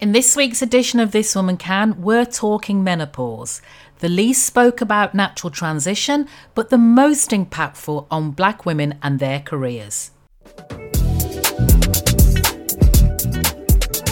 In this week's edition of This Woman Can, we're talking menopause. The least spoke about natural transition, but the most impactful on black women and their careers.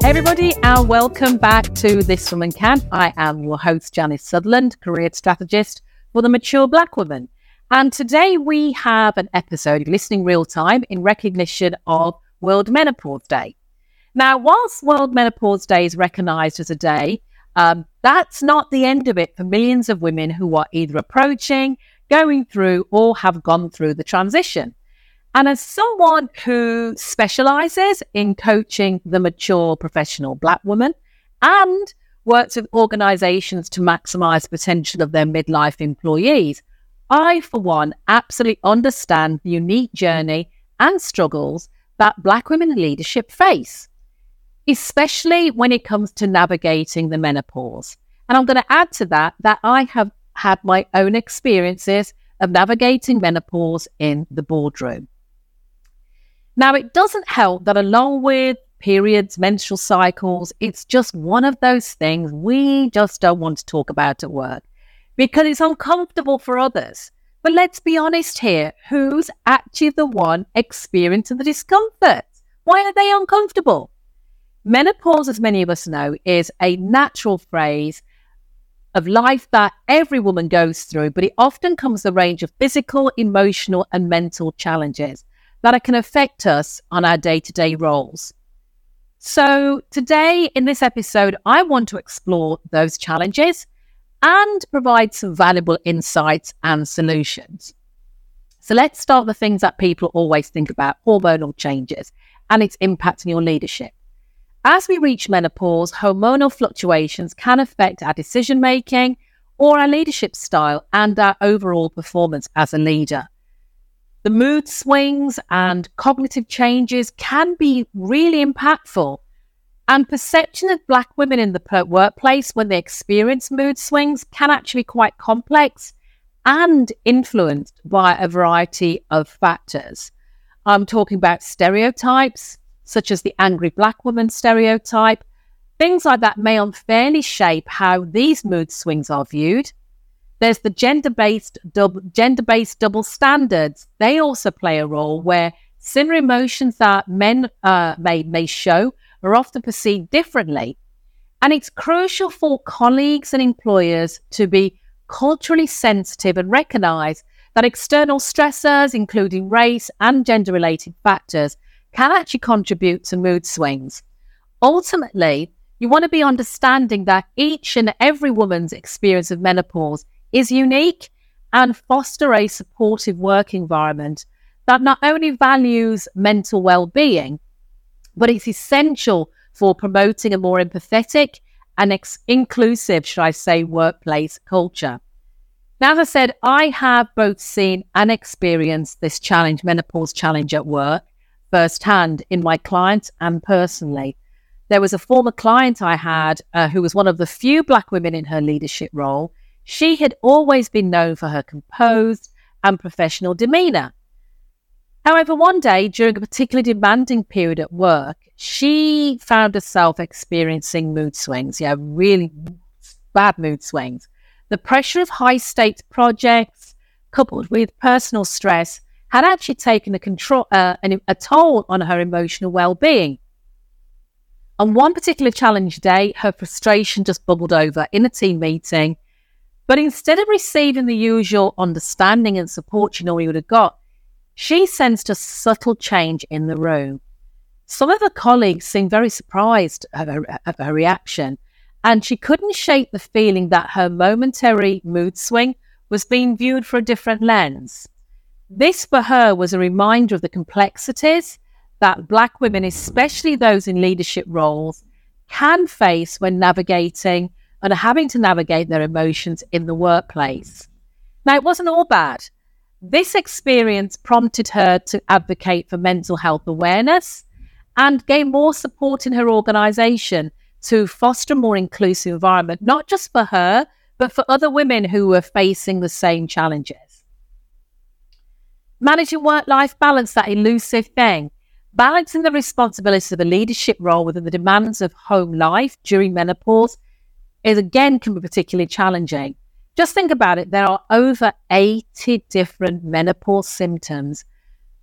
Hey everybody, and welcome back to This Woman Can. I am your host, Janice Sutherland, career strategist for the mature black woman. And today we have an episode Listening Real Time in recognition of World Menopause Day. Now, whilst World Menopause Day is recognised as a day, um, that's not the end of it for millions of women who are either approaching, going through, or have gone through the transition. And as someone who specialises in coaching the mature professional Black woman and works with organisations to maximise the potential of their midlife employees, I, for one, absolutely understand the unique journey and struggles that Black women in leadership face especially when it comes to navigating the menopause. And I'm going to add to that that I have had my own experiences of navigating menopause in the boardroom. Now, it doesn't help that along with periods, menstrual cycles, it's just one of those things we just don't want to talk about at work because it's uncomfortable for others. But let's be honest here who's actually the one experiencing the discomfort? Why are they uncomfortable? Menopause, as many of us know, is a natural phase of life that every woman goes through, but it often comes with a range of physical, emotional, and mental challenges that can affect us on our day to day roles. So, today in this episode, I want to explore those challenges and provide some valuable insights and solutions. So, let's start the things that people always think about hormonal changes and its impact on your leadership. As we reach menopause, hormonal fluctuations can affect our decision making or our leadership style and our overall performance as a leader. The mood swings and cognitive changes can be really impactful. And perception of Black women in the workplace when they experience mood swings can actually be quite complex and influenced by a variety of factors. I'm talking about stereotypes, such as the angry black woman stereotype. Things like that may unfairly shape how these mood swings are viewed. There's the gender-based double, gender-based double standards. They also play a role where similar emotions that men uh, may may show are often perceived differently. And it's crucial for colleagues and employers to be culturally sensitive and recognize that external stressors, including race and gender related factors, can actually contribute to mood swings. Ultimately, you want to be understanding that each and every woman's experience of menopause is unique and foster a supportive work environment that not only values mental well-being, but it's essential for promoting a more empathetic and ex- inclusive, should I say, workplace culture. Now, as I said, I have both seen and experienced this challenge, menopause challenge at work firsthand in my clients and personally. There was a former client I had uh, who was one of the few Black women in her leadership role. She had always been known for her composed and professional demeanor. However, one day during a particularly demanding period at work, she found herself experiencing mood swings. Yeah, really bad mood swings. The pressure of high stakes projects coupled with personal stress had actually taken a control uh, an, a toll on her emotional well-being. On one particular challenge day, her frustration just bubbled over in a team meeting. But instead of receiving the usual understanding and support she normally would have got, she sensed a subtle change in the room. Some of her colleagues seemed very surprised at her, at her reaction, and she couldn't shake the feeling that her momentary mood swing was being viewed for a different lens. This for her was a reminder of the complexities that Black women, especially those in leadership roles, can face when navigating and having to navigate their emotions in the workplace. Now, it wasn't all bad. This experience prompted her to advocate for mental health awareness and gain more support in her organization to foster a more inclusive environment, not just for her, but for other women who were facing the same challenges managing work life balance, that elusive thing. Balancing the responsibilities of a leadership role with the demands of home life during menopause is again can be particularly challenging. Just think about it. There are over 80 different menopause symptoms,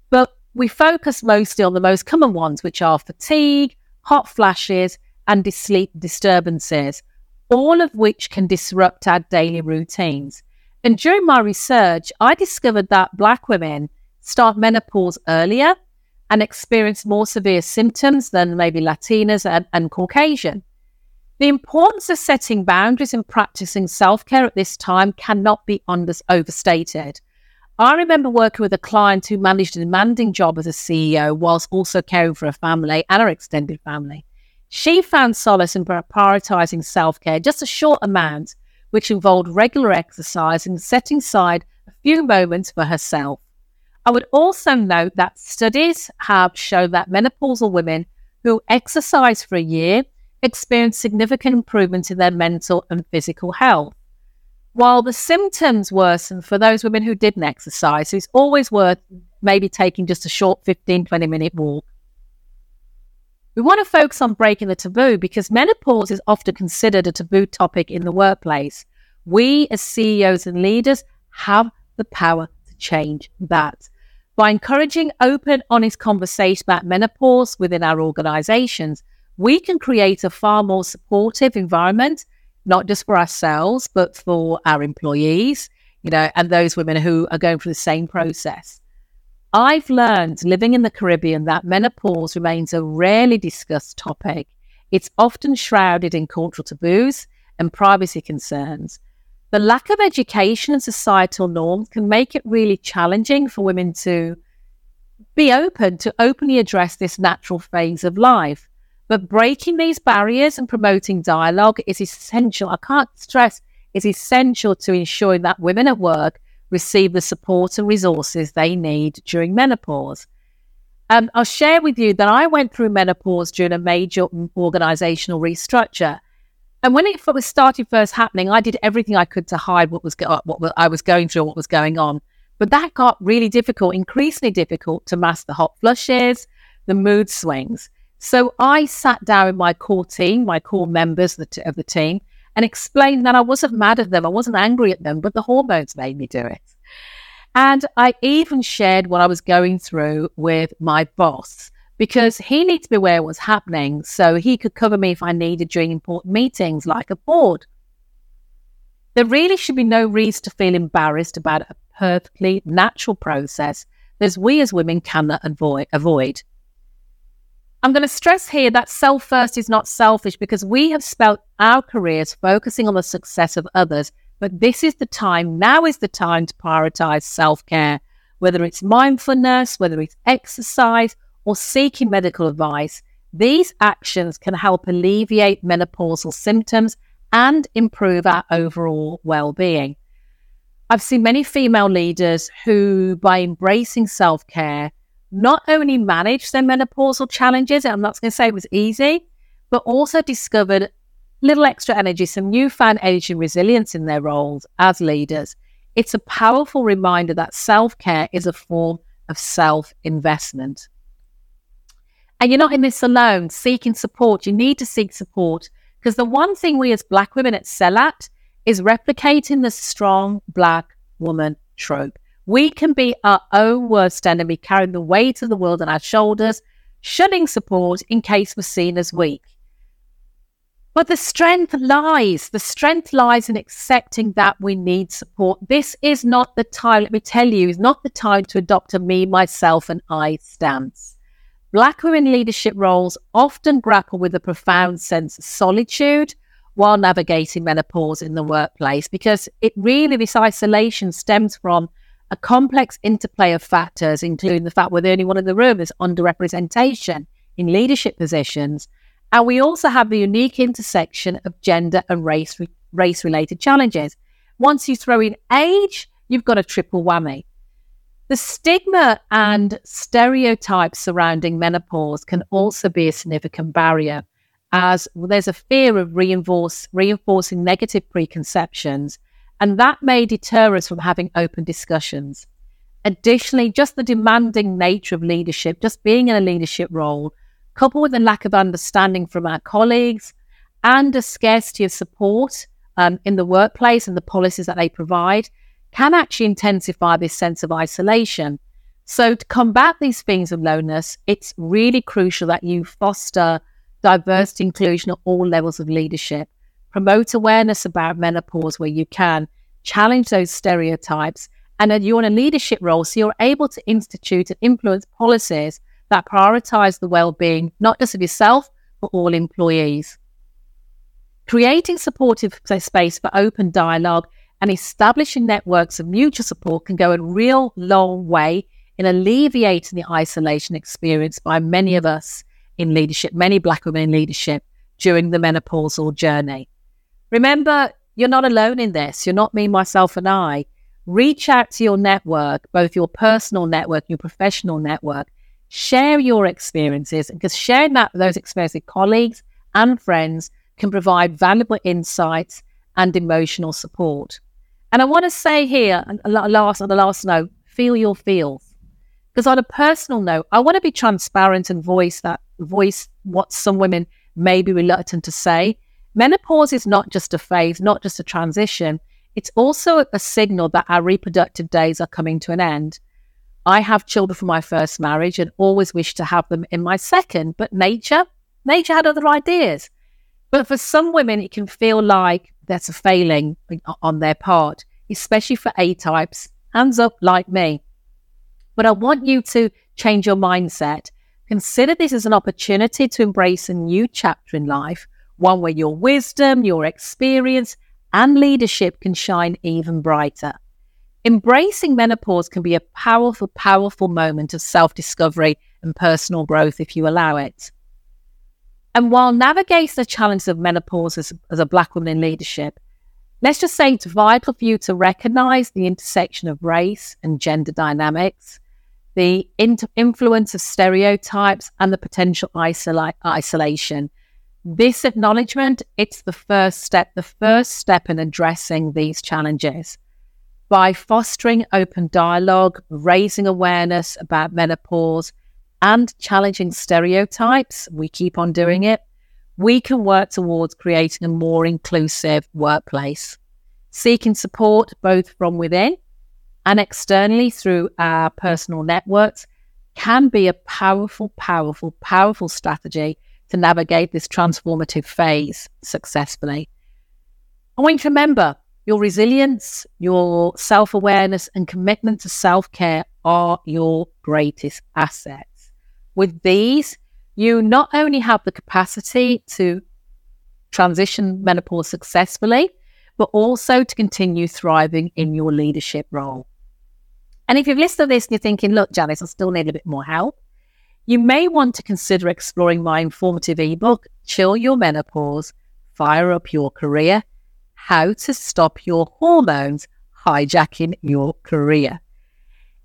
but we focus mostly on the most common ones, which are fatigue, hot flashes, and sleep disturbances, all of which can disrupt our daily routines. And during my research, I discovered that Black women start menopause earlier and experience more severe symptoms than maybe Latinas and, and Caucasian. The importance of setting boundaries and practicing self care at this time cannot be under- overstated. I remember working with a client who managed a demanding job as a CEO whilst also caring for a family and her extended family. She found solace in prioritizing self care, just a short amount, which involved regular exercise and setting aside a few moments for herself. I would also note that studies have shown that menopausal women who exercise for a year experience significant improvements in their mental and physical health. While the symptoms worsen for those women who didn't exercise, it's always worth maybe taking just a short 15, 20 minute walk. We want to focus on breaking the taboo because menopause is often considered a taboo topic in the workplace. We, as CEOs and leaders, have the power to change that. By encouraging open, honest conversation about menopause within our organizations, we can create a far more supportive environment, not just for ourselves, but for our employees, you know, and those women who are going through the same process. I've learned living in the Caribbean that menopause remains a rarely discussed topic. It's often shrouded in cultural taboos and privacy concerns. The lack of education and societal norms can make it really challenging for women to be open to openly address this natural phase of life. But breaking these barriers and promoting dialogue is essential. I can't stress it's essential to ensuring that women at work receive the support and resources they need during menopause. Um, I'll share with you that I went through menopause during a major organizational restructure. And when it was started first happening, I did everything I could to hide what was go- what I was going through, what was going on. But that got really difficult, increasingly difficult to mask the hot flushes, the mood swings. So I sat down with my core team, my core members of the, t- of the team, and explained that I wasn't mad at them, I wasn't angry at them, but the hormones made me do it. And I even shared what I was going through with my boss because he needed to be aware of what's happening so he could cover me if I needed during important meetings like a board. There really should be no reason to feel embarrassed about a perfectly natural process that we as women cannot avoid. I'm going to stress here that self first is not selfish because we have spent our careers focusing on the success of others. But this is the time, now is the time to prioritize self care, whether it's mindfulness, whether it's exercise, or seeking medical advice. These actions can help alleviate menopausal symptoms and improve our overall well being. I've seen many female leaders who, by embracing self care, not only managed their menopausal challenges, I'm not going to say it was easy, but also discovered little extra energy, some newfound energy and resilience in their roles as leaders. It's a powerful reminder that self care is a form of self investment. And you're not in this alone, seeking support. You need to seek support because the one thing we as Black women excel at is replicating the strong Black woman trope. We can be our own worst enemy, carrying the weight of the world on our shoulders, shunning support in case we're seen as weak. But the strength lies, the strength lies in accepting that we need support. This is not the time, let me tell you, is not the time to adopt a me, myself, and I stance. Black women leadership roles often grapple with a profound sense of solitude while navigating menopause in the workplace because it really, this isolation stems from a complex interplay of factors, including the fact we're the only one in the room is underrepresentation in leadership positions. And we also have the unique intersection of gender and race race related challenges. Once you throw in age, you've got a triple whammy. The stigma and stereotypes surrounding menopause can also be a significant barrier, as there's a fear of reinforce, reinforcing negative preconceptions and that may deter us from having open discussions. Additionally, just the demanding nature of leadership, just being in a leadership role, coupled with a lack of understanding from our colleagues and a scarcity of support um, in the workplace and the policies that they provide, can actually intensify this sense of isolation. So, to combat these feelings of loneliness, it's really crucial that you foster diversity inclusion at all levels of leadership, promote awareness about menopause where you can, challenge those stereotypes, and that you're in a leadership role, so you're able to institute and influence policies that prioritize the well-being not just of yourself but all employees. Creating supportive space for open dialogue and establishing networks of mutual support can go a real long way in alleviating the isolation experienced by many of us in leadership, many Black women in leadership during the menopausal journey. Remember, you're not alone in this. You're not me, myself, and I. Reach out to your network, both your personal network, your professional network. Share your experiences because sharing that those experiences with colleagues and friends can provide valuable insights and emotional support. And I want to say here, last on the last note, feel your feels. Because on a personal note, I want to be transparent and voice that voice what some women may be reluctant to say. Menopause is not just a phase, not just a transition. It's also a signal that our reproductive days are coming to an end. I have children from my first marriage and always wished to have them in my second, but nature, nature had other ideas. But for some women, it can feel like that's a failing on their part, especially for A types, hands up like me. But I want you to change your mindset. Consider this as an opportunity to embrace a new chapter in life, one where your wisdom, your experience, and leadership can shine even brighter. Embracing menopause can be a powerful, powerful moment of self discovery and personal growth if you allow it. And while navigating the challenges of menopause as, as a Black woman in leadership, let's just say it's vital for you to recognize the intersection of race and gender dynamics, the inter- influence of stereotypes, and the potential isola- isolation. This acknowledgement, it's the first step, the first step in addressing these challenges. By fostering open dialogue, raising awareness about menopause, and challenging stereotypes, we keep on doing it, we can work towards creating a more inclusive workplace. Seeking support both from within and externally through our personal networks can be a powerful, powerful, powerful strategy to navigate this transformative phase successfully. I want you to remember your resilience, your self awareness, and commitment to self care are your greatest assets. With these, you not only have the capacity to transition menopause successfully, but also to continue thriving in your leadership role. And if you've listened to this and you're thinking, look, Janice, I still need a bit more help, you may want to consider exploring my informative ebook, Chill Your Menopause, Fire Up Your Career How to Stop Your Hormones Hijacking Your Career.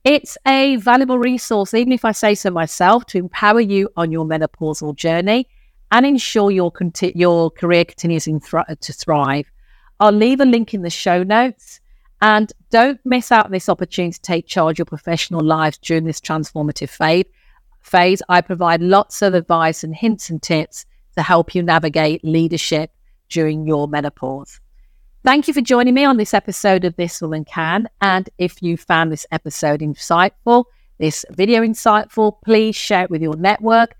It's a valuable resource, even if I say so myself, to empower you on your menopausal journey and ensure your, conti- your career continues to thrive. I'll leave a link in the show notes. And don't miss out on this opportunity to take charge of your professional lives during this transformative phase. Phase. I provide lots of advice and hints and tips to help you navigate leadership during your menopause. Thank you for joining me on this episode of This Woman Can. And if you found this episode insightful, this video insightful, please share it with your network.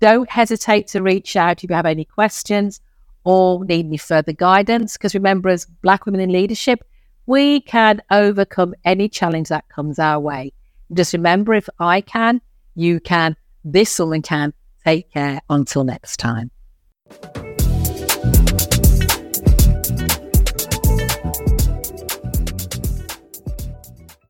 Don't hesitate to reach out if you have any questions or need any further guidance. Because remember, as Black women in leadership, we can overcome any challenge that comes our way. Just remember, if I can, you can. This woman can. Take care until next time.